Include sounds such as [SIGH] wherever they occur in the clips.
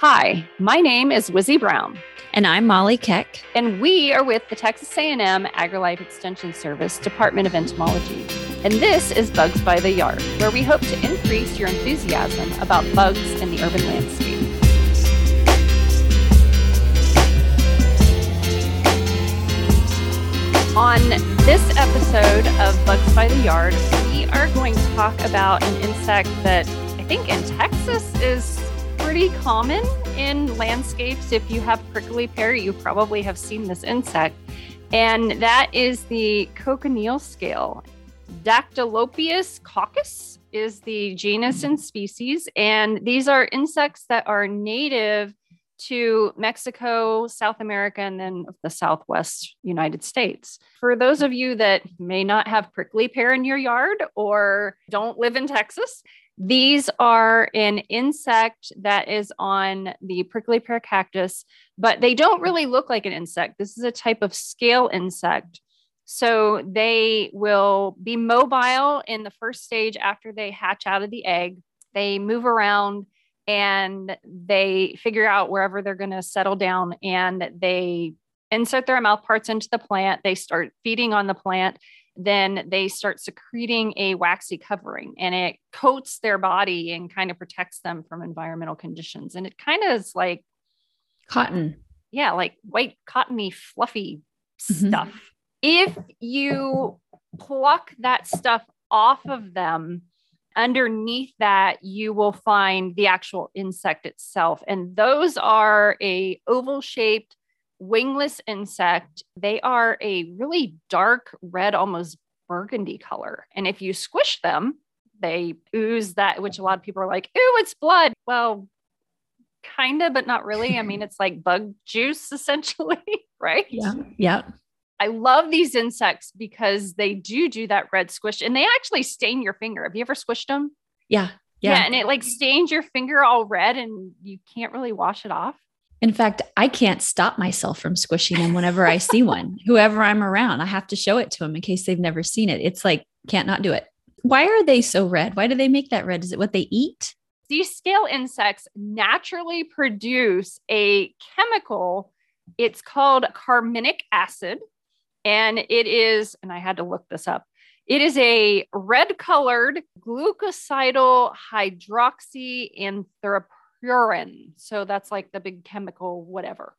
Hi, my name is Wizzie Brown. And I'm Molly Keck. And we are with the Texas A&M AgriLife Extension Service Department of Entomology. And this is Bugs by the Yard, where we hope to increase your enthusiasm about bugs in the urban landscape. On this episode of Bugs by the Yard, we are going to talk about an insect that I think in Texas is pretty common in landscapes. If you have prickly pear, you probably have seen this insect, and that is the cochineal scale. Dactylopius coccus is the genus and species, and these are insects that are native to Mexico, South America, and then the Southwest United States. For those of you that may not have prickly pear in your yard or don't live in Texas, these are an insect that is on the prickly pear cactus, but they don't really look like an insect. This is a type of scale insect. So they will be mobile in the first stage after they hatch out of the egg. They move around and they figure out wherever they're going to settle down and they insert their mouth parts into the plant. They start feeding on the plant. Then they start secreting a waxy covering and it coats their body and kind of protects them from environmental conditions. And it kind of is like cotton. Yeah, like white, cottony, fluffy mm-hmm. stuff. If you pluck that stuff off of them, underneath that you will find the actual insect itself and those are a oval shaped wingless insect they are a really dark red almost burgundy color and if you squish them they ooze that which a lot of people are like ooh it's blood well kind of but not really i mean it's like bug juice [LAUGHS] essentially [LAUGHS] right yeah yeah I love these insects because they do do that red squish and they actually stain your finger. Have you ever squished them? Yeah. Yeah. yeah and it like stains your finger all red and you can't really wash it off. In fact, I can't stop myself from squishing them whenever I see [LAUGHS] one. Whoever I'm around, I have to show it to them in case they've never seen it. It's like, can't not do it. Why are they so red? Why do they make that red? Is it what they eat? These scale insects naturally produce a chemical. It's called carminic acid. And it is, and I had to look this up, it is a red colored glucosidal glucosidyl hydroxyanthrapurin. So that's like the big chemical, whatever.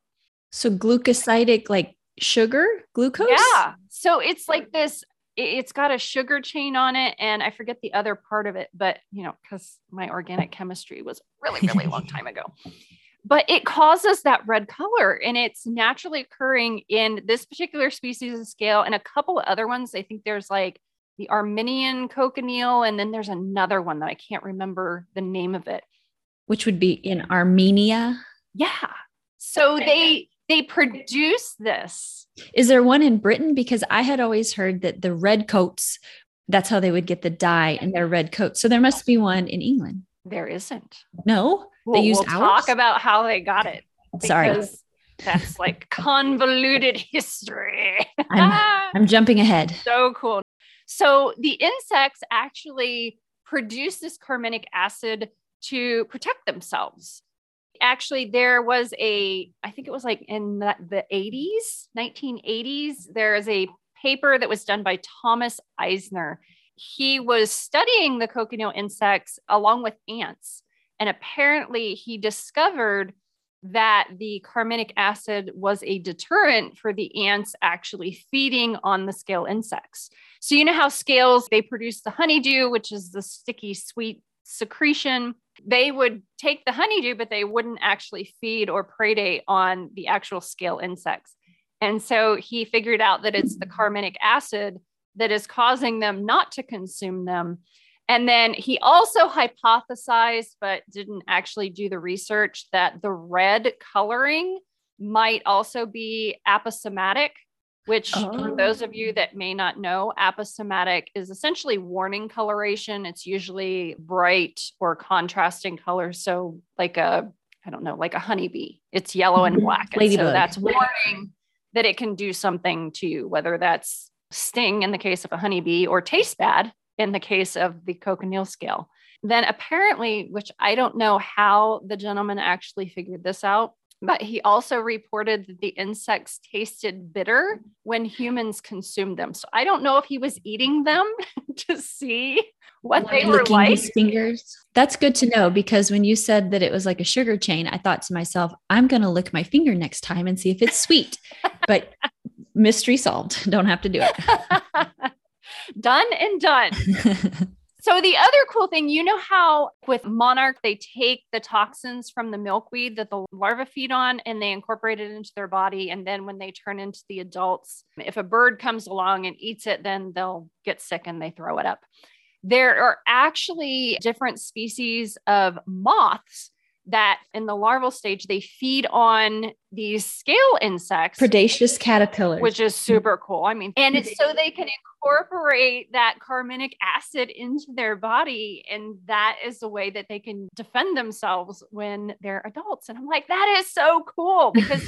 So glucosidic, like sugar, glucose? Yeah. So it's like this, it's got a sugar chain on it. And I forget the other part of it, but you know, because my organic chemistry was really, really long [LAUGHS] time ago but it causes that red color and it's naturally occurring in this particular species of scale and a couple of other ones. I think there's like the Armenian cochineal, and then there's another one that I can't remember the name of it. Which would be in Armenia. Yeah. So they they produce this. Is there one in Britain? Because I had always heard that the red coats, that's how they would get the dye in their red coats. So there must be one in England. There isn't. No, we'll, they use we'll ours? talk about how they got it. Sorry. That's like convoluted [LAUGHS] history. I'm, I'm jumping ahead. So cool. So the insects actually produce this carminic acid to protect themselves. Actually, there was a, I think it was like in the, the 80s, 1980s, there is a paper that was done by Thomas Eisner he was studying the cochineal insects along with ants. And apparently, he discovered that the carminic acid was a deterrent for the ants actually feeding on the scale insects. So, you know how scales they produce the honeydew, which is the sticky, sweet secretion. They would take the honeydew, but they wouldn't actually feed or predate on the actual scale insects. And so he figured out that it's the carminic acid that is causing them not to consume them. And then he also hypothesized, but didn't actually do the research, that the red coloring might also be aposematic, which, oh. for those of you that may not know, aposematic is essentially warning coloration. It's usually bright or contrasting colors. So, like a, I don't know, like a honeybee, it's yellow and mm-hmm. black. And so that's warning that it can do something to you, whether that's sting in the case of a honeybee or taste bad in the case of the cochineal scale. Then apparently, which I don't know how the gentleman actually figured this out, but he also reported that the insects tasted bitter when humans consumed them. So I don't know if he was eating them [LAUGHS] to see what like they were like. His fingers. That's good to know because when you said that it was like a sugar chain, I thought to myself, I'm going to lick my finger next time and see if it's sweet. but mystery solved. [LAUGHS] Don't have to do it. [LAUGHS] done and done. So the other cool thing, you know how with monarch they take the toxins from the milkweed that the larvae feed on and they incorporate it into their body and then when they turn into the adults, if a bird comes along and eats it then they'll get sick and they throw it up. There are actually different species of moths that in the larval stage they feed on these scale insects predaceous caterpillars. which is super cool. I mean and it's so they can incorporate that carminic acid into their body and that is the way that they can defend themselves when they're adults. And i'm like that is so cool [LAUGHS] because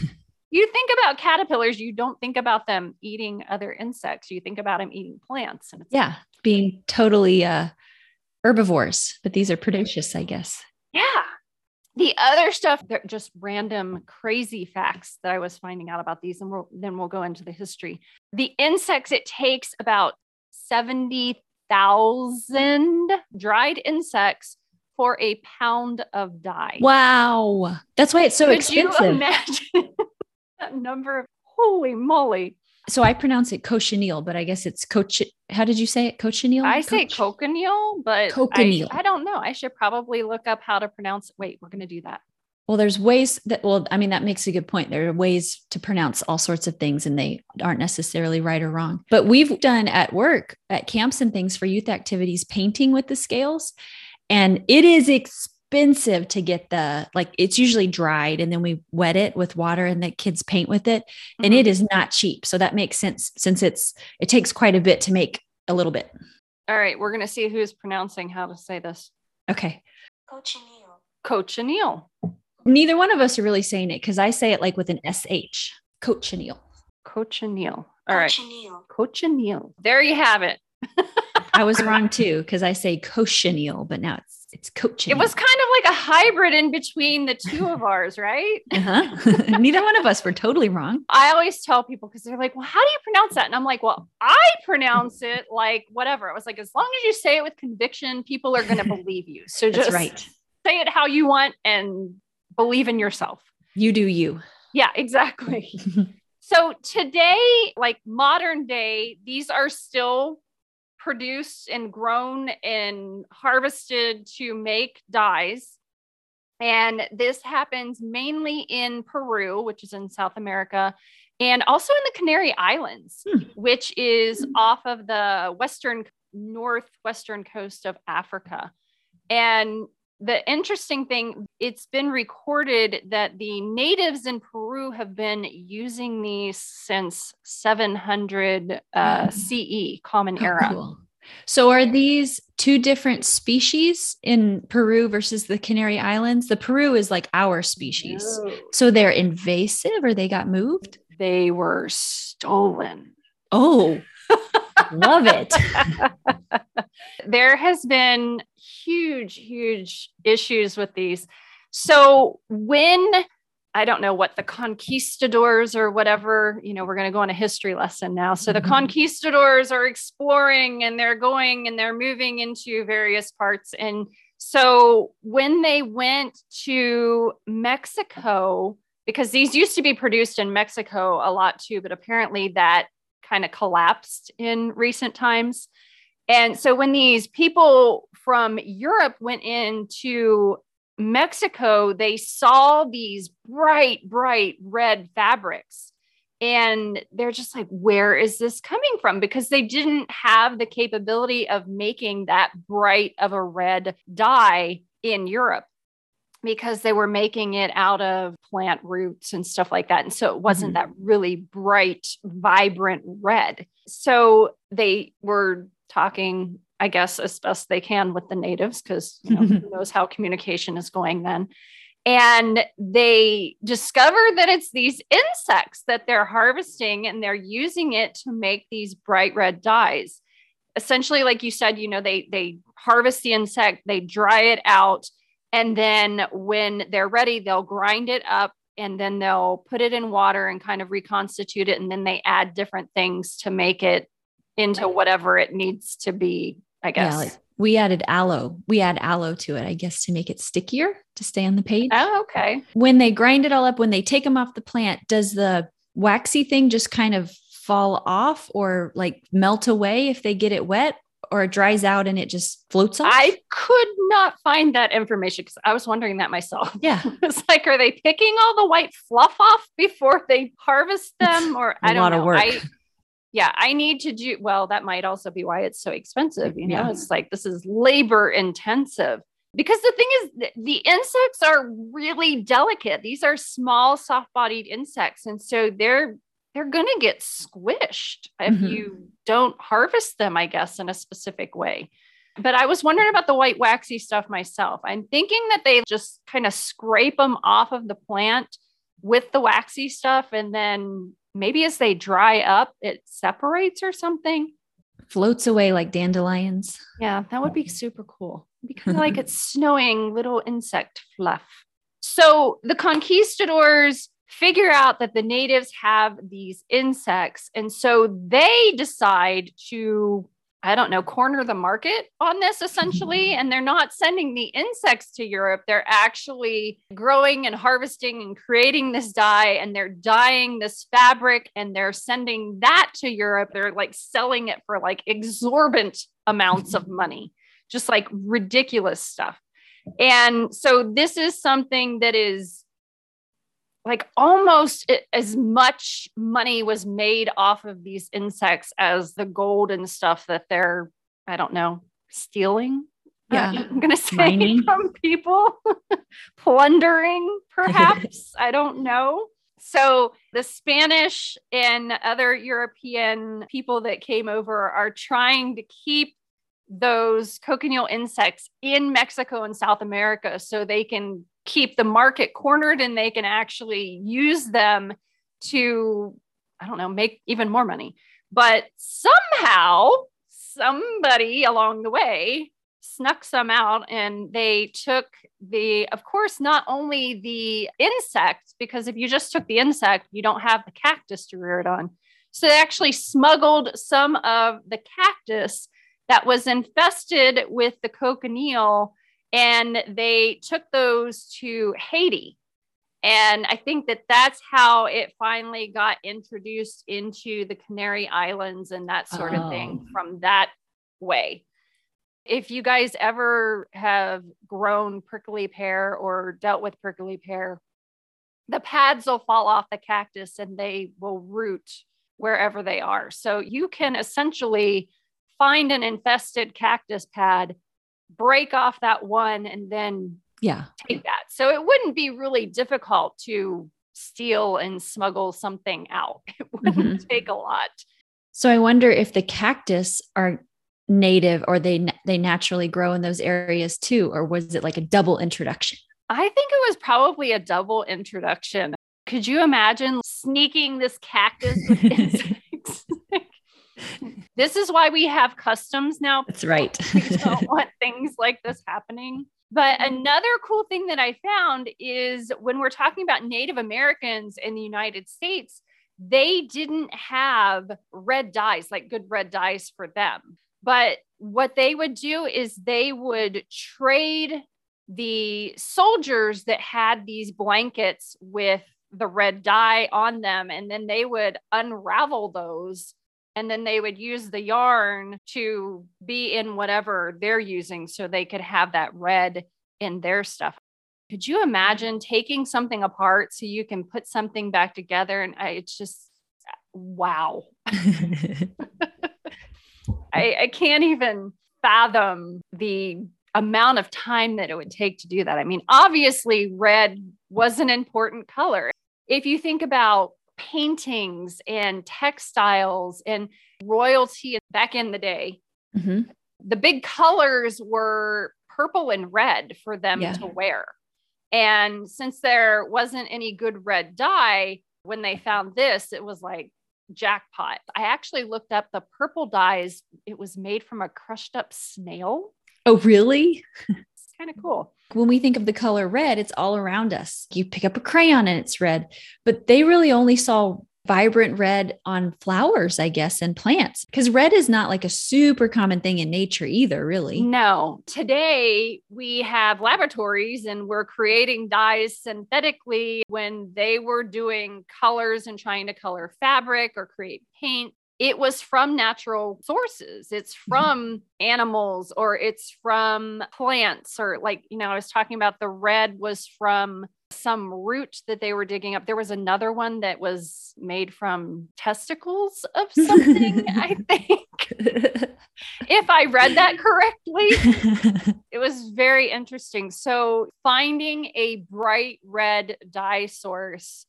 you think about caterpillars you don't think about them eating other insects. You think about them eating plants and it's yeah being totally uh herbivores but these are predaceous i guess. Yeah the other stuff they're just random crazy facts that i was finding out about these and we'll, then we'll go into the history. The insects it takes about 70,000 dried insects for a pound of dye. Wow. That's why it's so Could expensive. you imagine [LAUGHS] that number? Of holy moly so I pronounce it cochineal, but I guess it's coach. How did you say it? Cochineal? I say cochineal, but cochineal. I, I don't know. I should probably look up how to pronounce it. Wait, we're going to do that. Well, there's ways that, well, I mean, that makes a good point. There are ways to pronounce all sorts of things and they aren't necessarily right or wrong. But we've done at work, at camps and things for youth activities, painting with the scales. And it is expensive expensive to get the like it's usually dried and then we wet it with water and the kids paint with it mm-hmm. and it is not cheap. So that makes sense since it's it takes quite a bit to make a little bit. All right we're going to see who's pronouncing how to say this. Okay. Cochineal. Cochineal. Neither one of us are really saying it because i say it like with an sh cochineal. Cochineal. All right. Cochineal. Cochineal. There you have it. [LAUGHS] I was wrong too because I say cochineal, but now it's it's coaching. It was kind of like a hybrid in between the two of [LAUGHS] ours, right? Uh-huh. [LAUGHS] Neither one of us were totally wrong. I always tell people because they're like, "Well, how do you pronounce that?" And I'm like, "Well, I pronounce it like whatever." I was like, "As long as you say it with conviction, people are going to believe you." So just right. say it how you want and believe in yourself. You do you. Yeah, exactly. [LAUGHS] so today, like modern day, these are still produced and grown and harvested to make dyes. And this happens mainly in Peru, which is in South America, and also in the Canary Islands, hmm. which is off of the western, northwestern coast of Africa. And the interesting thing, it's been recorded that the natives in Peru have been using these since 700 uh, CE, Common oh, Era. Cool. So, are these two different species in Peru versus the Canary Islands? The Peru is like our species. No. So, they're invasive or they got moved? They were stolen. Oh, [LAUGHS] love it. [LAUGHS] there has been huge, huge issues with these. So when I don't know what the conquistadors or whatever, you know, we're going to go on a history lesson now. So the mm-hmm. conquistadors are exploring and they're going and they're moving into various parts. And so when they went to Mexico, because these used to be produced in Mexico a lot too, but apparently that kind of collapsed in recent times. And so when these people from Europe went into Mexico, they saw these bright, bright red fabrics. And they're just like, where is this coming from? Because they didn't have the capability of making that bright of a red dye in Europe because they were making it out of plant roots and stuff like that. And so it wasn't mm-hmm. that really bright, vibrant red. So they were talking, I guess, as best they can with the natives, because you know, who [LAUGHS] knows how communication is going then. And they discover that it's these insects that they're harvesting and they're using it to make these bright red dyes. essentially like you said, you know, they they harvest the insect, they dry it out, and then when they're ready, they'll grind it up and then they'll put it in water and kind of reconstitute it and then they add different things to make it into whatever it needs to be, I guess. Yeah, like we added aloe. We add aloe to it, I guess, to make it stickier to stay on the page. Oh, okay. When they grind it all up, when they take them off the plant, does the waxy thing just kind of fall off or like melt away if they get it wet or it dries out and it just floats off? I could not find that information because I was wondering that myself. Yeah. [LAUGHS] it's like, are they picking all the white fluff off before they harvest them? Or I don't lot know. of work. I, yeah, I need to do well. That might also be why it's so expensive. You know, Yeah. it's like this is labor intensive. Because the thing is, the insects are really delicate. These are small, soft-bodied insects, and so they're they're going to get squished if Mhm. you don't harvest them. I guess in a specific way. But I was wondering about the white waxy stuff myself. I'm thinking that they just kind of scrape them off of the plant with the waxy stuff, and then maybe as they dry up, it separates or something. Floats away like dandelions. Yeah, that would be super cool. It'd be kind of like [LAUGHS] it's snowing little insect fluff. So the conquistadors figure out that the natives have these insects. And so they decide to, I don't know, corner the market on this essentially. [LAUGHS] And they're not sending the insects to Europe. They're actually growing and harvesting and creating this dye and they're dyeing this fabric and they're sending that to Europe. They're like selling it for like exorbitant amounts of money, just like ridiculous stuff. And so this is something that is like almost as much money was made off of these insects as the gold and stuff that they're, I don't know, stealing. Yeah. I'm going to say Mining. from people, [LAUGHS] plundering, perhaps. [LAUGHS] I don't know. So the Spanish and other European people that came over are trying to keep those cochineal insects in Mexico and South America so they can keep the market cornered and they can actually use them to, I don't know, make even more money. But somehow, somebody along the way snuck some out and they took the, of course, not only the insect, because if you just took the insect, you don't have the cactus to rear it on. So they actually smuggled some of the cactus that was infested with the cochineal and they took those to Haiti. And I think that that's how it finally got introduced into the Canary Islands and that sort of thing Oh. from that way. If you guys ever have grown prickly pear or dealt with prickly pear, the pads will fall off the cactus and they will root wherever they are. So you can essentially find an infested cactus pad, break off that one, and then Yeah. take that. So it wouldn't be really difficult to steal and smuggle something out. [LAUGHS] It wouldn't mm-hmm. take a lot. So I wonder if the cactus are native or they they naturally grow in those areas too or was it like a double introduction? I think it was probably a double introduction. Could you imagine sneaking this cactus with [LAUGHS] insects? [LAUGHS] this is why we have customs now. That's right. [LAUGHS] we don't want things like this happening. But mm-hmm. another cool thing that I found is when we're talking about Native Americans in the United States, they didn't have red dyes, like good red dyes for them. But what they would do is they would trade the soldiers that had these blankets with the red dye on them, and then they would unravel those and then they would use the yarn to be in whatever they're using so they could have that red in their stuff. Could you imagine taking something apart so you can put something back together? And I, it's just wow. [LAUGHS] I, I can't even fathom the amount of time that it would take to do that. I mean, obviously, red was an important color. If you think about paintings and textiles and royalty back in the day, Mhm. the big colors were purple and red for them Yeah. to wear. And since there wasn't any good red dye, when they found this, it was like, jackpot. I actually looked up the purple dyes. It was made from a crushed up snail. Oh, really? It's kind of cool. When we think of the color red, it's all around us. You pick up a crayon and it's red, but they really only saw vibrant red on flowers, I guess, and plants. Because red is not like a super common thing in nature either, really. No, today we have laboratories and we're creating dyes synthetically when they were doing colors and trying to color fabric or create paint it was from natural sources. It's Mm-hmm. from animals or it's from plants or like, you know, I was talking about the red was from some root that they were digging up. There was another one that was made from testicles of something, I [LAUGHS] think. If I read that correctly, [LAUGHS] it was very interesting. So, finding a bright red dye source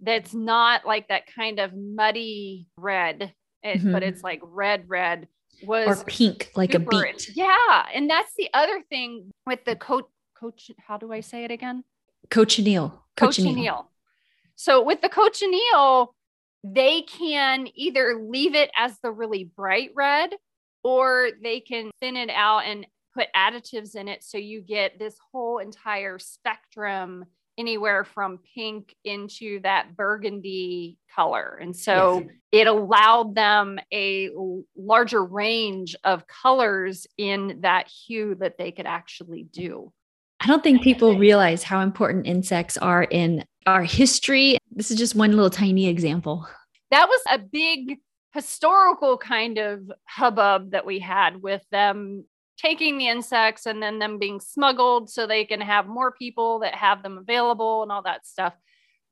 that's not like that kind of muddy red, it, but Mhm. it's like red, red or was pink, like a beet. Yeah. And that's the other thing with the coach, coach, how do I say it again? Cochineal. cochineal. So with the cochineal, they can either leave it as the really bright red or they can thin it out and put additives in it so you get this whole entire spectrum anywhere from pink into that burgundy color. And so it allowed them a larger range of colors in that hue that they could actually do. I don't think people realize how important insects are in our history. This is just one little tiny example. that was a big historical kind of hubbub that we had with them taking the insects and then them being smuggled so they can have more people that have them available and all that stuff.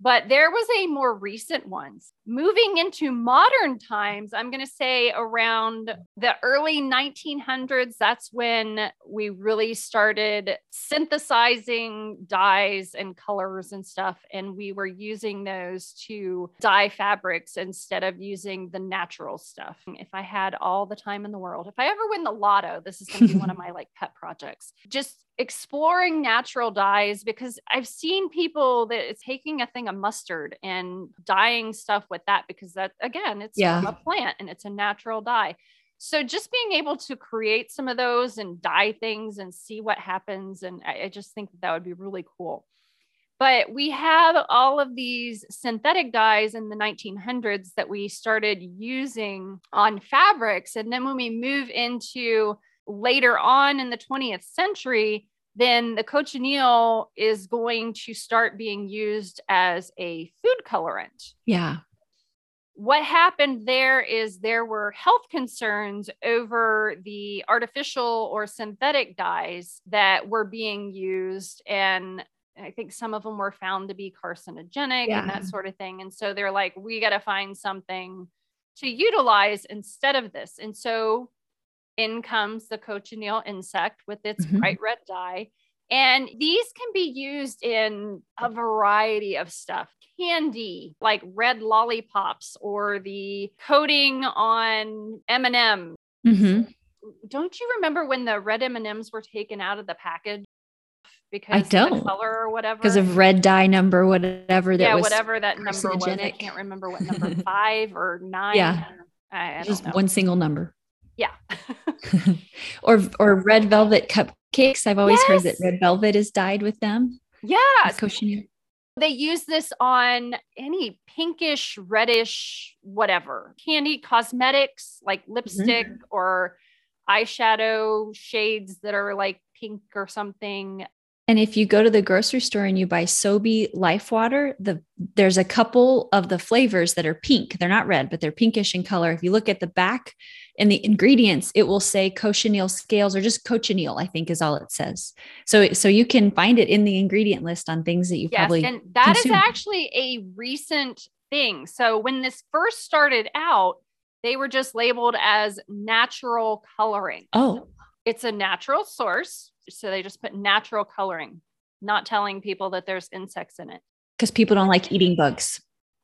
But there was a more recent ones. Moving into modern times, I'm going to say around the early 1900s, that's when we really started synthesizing dyes and colors and stuff. And we were using those to dye fabrics instead of using the natural stuff. If I had all the time in the world, if I ever win the lotto, this is going to be one of my [LAUGHS] like pet projects. Just exploring natural dyes because I've seen people that is taking a thing of mustard and dyeing stuff with that because that again, it's Yeah. from a plant and it's a natural dye. So just being able to create some of those and dye things and see what happens. And I, I just think that, that would be really cool. But we have all of these synthetic dyes in the 1900s that we started using on fabrics. And then when we move into later on in the 20th century, then the cochineal is going to start being used as a food colorant Yeah. What happened there is there were health concerns over the artificial or synthetic dyes that were being used and i think some of them were found to be carcinogenic Yeah. and that sort of thing and so they're like we got to find something to utilize instead of this and so in comes the cochineal insect with its Mhm. bright red dye and these can be used in a variety of stuff. Candy, like red lollipops or the coating on M&M. hmm Don't you remember when the red M&Ms were taken out of the package because of don't. color or whatever? Because of red dye number, whatever that yeah, whatever that number was. I can't remember what number [LAUGHS] 5 or 9. Yeah. I, I Just know. one single number. Yeah. [LAUGHS] [LAUGHS] or or red velvet cupcakes. I've always heard that red velvet is dyed with them. yeah. cochineal. they use this on any pinkish, reddish, whatever candy, cosmetics like lipstick mm-hmm. or eyeshadow shades that are like pink or something. And if you go to the grocery store and you buy Sobe Life Water, the there's a couple of the flavors that are pink. They're not red, but they're pinkish in color. If you look at the back in the ingredients, it will say cochineal scales or just cochineal, I think is all it says. So so you can find it in the ingredient list on things that you Yes. probably and that is consume. actually a recent thing. So when this first started out, they were just labeled as natural coloring. Oh, It's a natural source. So they just put natural coloring, not telling people that there's insects in it. because people don't like eating bugs.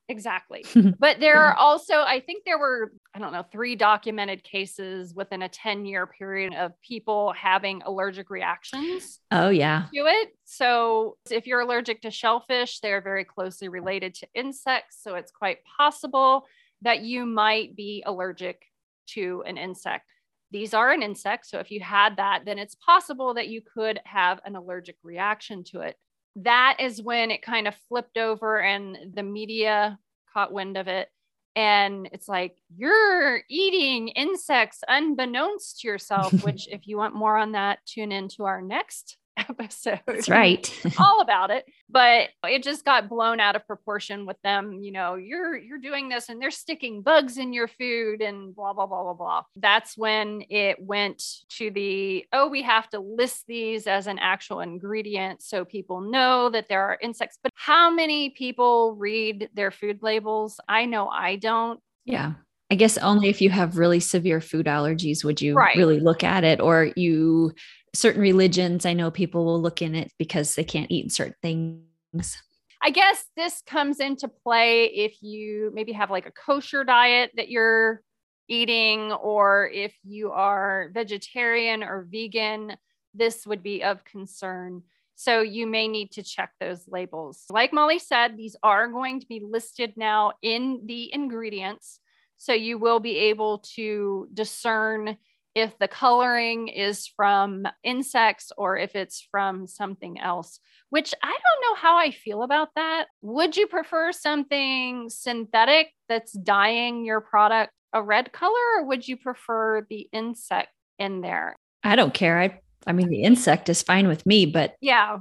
Exactly. [LAUGHS] but there are also, I think there were, I don't know, three documented cases within a 10 year period of people having allergic reactions Oh yeah. to it. So if you're allergic to shellfish, they're very closely related to insects. So it's quite possible that you might be allergic to an insect. These are an insect. So if you had that, then it's possible that you could have an allergic reaction to it. That is when it kind of flipped over and the media caught wind of it. And it's like, you're eating insects unbeknownst to yourself, [LAUGHS] which, if you want more on that, tune into our next [LAUGHS] episode. That's right. [LAUGHS] all about it. But it just got blown out of proportion with them. You know, you're you're doing this and they're sticking bugs in your food and blah blah blah blah blah. That's when it went to the oh, we have to list these as an actual ingredient so people know that there are insects. But how many people read their food labels? I know I don't. Yeah. I guess only if you have really severe food allergies would you Right. really look at it, or you certain religions. I know people will look in it because they can't eat certain things. I guess this comes into play if you maybe have like a kosher diet that you're eating, or if you are vegetarian or vegan, this would be of concern. So you may need to check those labels. Like Molly said, these are going to be listed now in the ingredients. So you will be able to discern if the coloring is from insects or if it's from something else, which I don't know how I feel about that. Would you prefer something synthetic that's dyeing your product a red color, or would you prefer the insect in there? I don't care. I I mean the insect is fine with me, but Yeah,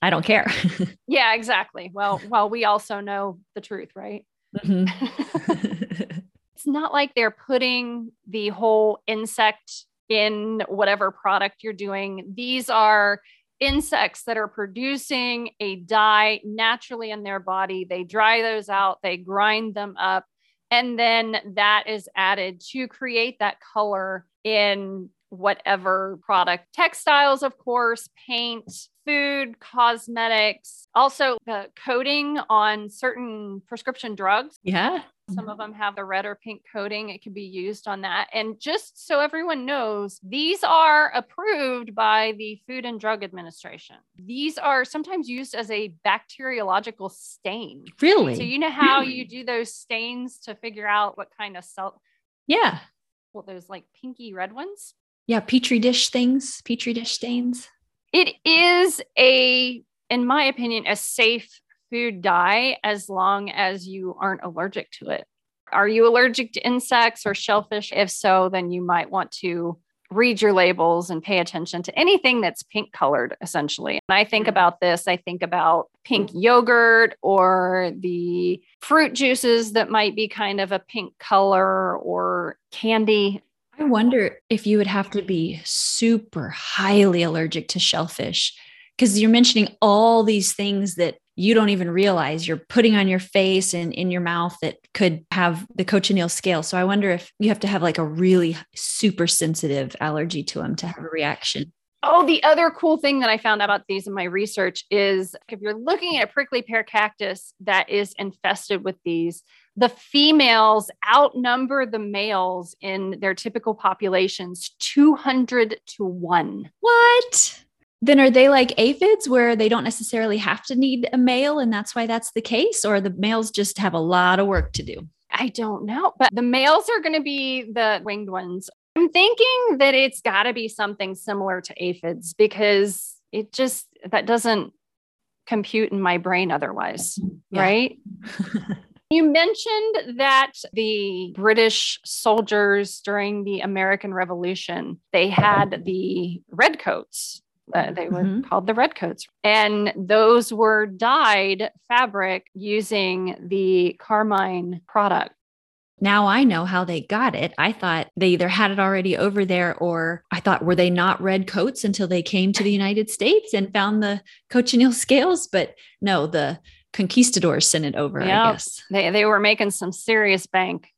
I don't care. [LAUGHS] yeah, exactly. Well, well, we also know the truth, right? Mhm. [LAUGHS] [LAUGHS] it's not like they're putting the whole insect in whatever product you're doing. These are insects that are producing a dye naturally in their body. They dry those out, they grind them up, and then that is added to create that color in whatever product textiles, of course, paint, food, cosmetics, also the coating on certain prescription drugs. yeah. Some mm-hmm. of them have the red or pink coating. It can be used on that. And just so everyone knows, these are approved by the Food and Drug Administration. These are sometimes used as a bacteriological stain. Really? So, you know how you do those stains to figure out what kind of cell, yeah. well, those like pinky red ones? Yeah. Petri dish things, petri dish stains. It is a, in my opinion, a safe food dye as long as you aren't allergic to it. Are you allergic to insects or shellfish? If so, then you might want to read your labels and pay attention to anything that's pink colored, essentially. When I think mm-hmm. about this, I think about pink yogurt or the fruit juices that might be kind of a pink color or candy. I wonder if you would have to be super highly allergic to shellfish because you're mentioning all these things that you don't even realize you're putting on your face and in your mouth that could have the cochineal scale. So I wonder if you have to have like a really super sensitive allergy to them to have a reaction. Oh, the other cool thing that I found out about these in my research is if you're looking at a prickly pear cactus that is infested with these, the females outnumber the males in their typical populations 200 to 1. What? Then are they like aphids where they don't necessarily have to need a male and that's why that's the case? Or the males just have a lot of work to do? I don't know, but the males are going to be the winged ones. I'm thinking that it's got to be something similar to aphids because it just that doesn't compute in my brain otherwise, Yeah. right? [LAUGHS] You mentioned that the British soldiers during the American Revolution, they had the redcoats. Uh, they were Mhm. called the redcoats. And those were dyed fabric using the carmine product. Now I know how they got it. I thought they either had it already over there or I thought, were they not red coats until they came to the United States and found the cochineal scales? But no, the conquistadors sent it over, Yeah. I guess. They, they were making some serious bank.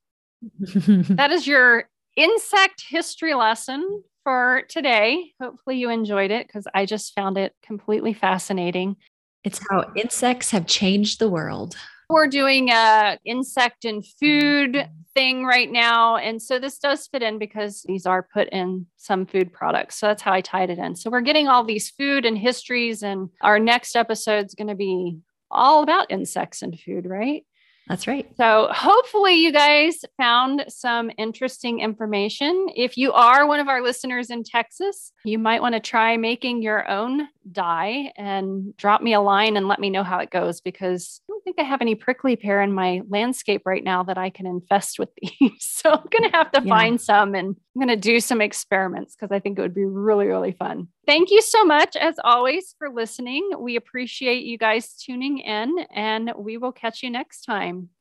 [LAUGHS] That is your insect history lesson for today. Hopefully, you enjoyed it because I just found it completely fascinating. it's how insects have changed the world. We're doing a insect and food mm-hmm. thing right now. And so this does fit in because these are put in some food products. So that's how I tied it in. So we're getting all these food and histories, and our next episode is going to be all about insects and food, right? That's right. So, hopefully, you guys found some interesting information. If you are one of our listeners in Texas, you might want to try making your own dye and drop me a line and let me know how it goes because think I have any prickly pear in my landscape right now that I can infest with these. [LAUGHS] so, I'm going to have to yeah. find some and I'm going to do some experiments because I think it would be really, really fun. Thank you so much, as always, for listening. We appreciate you guys tuning in, and we will catch you next time.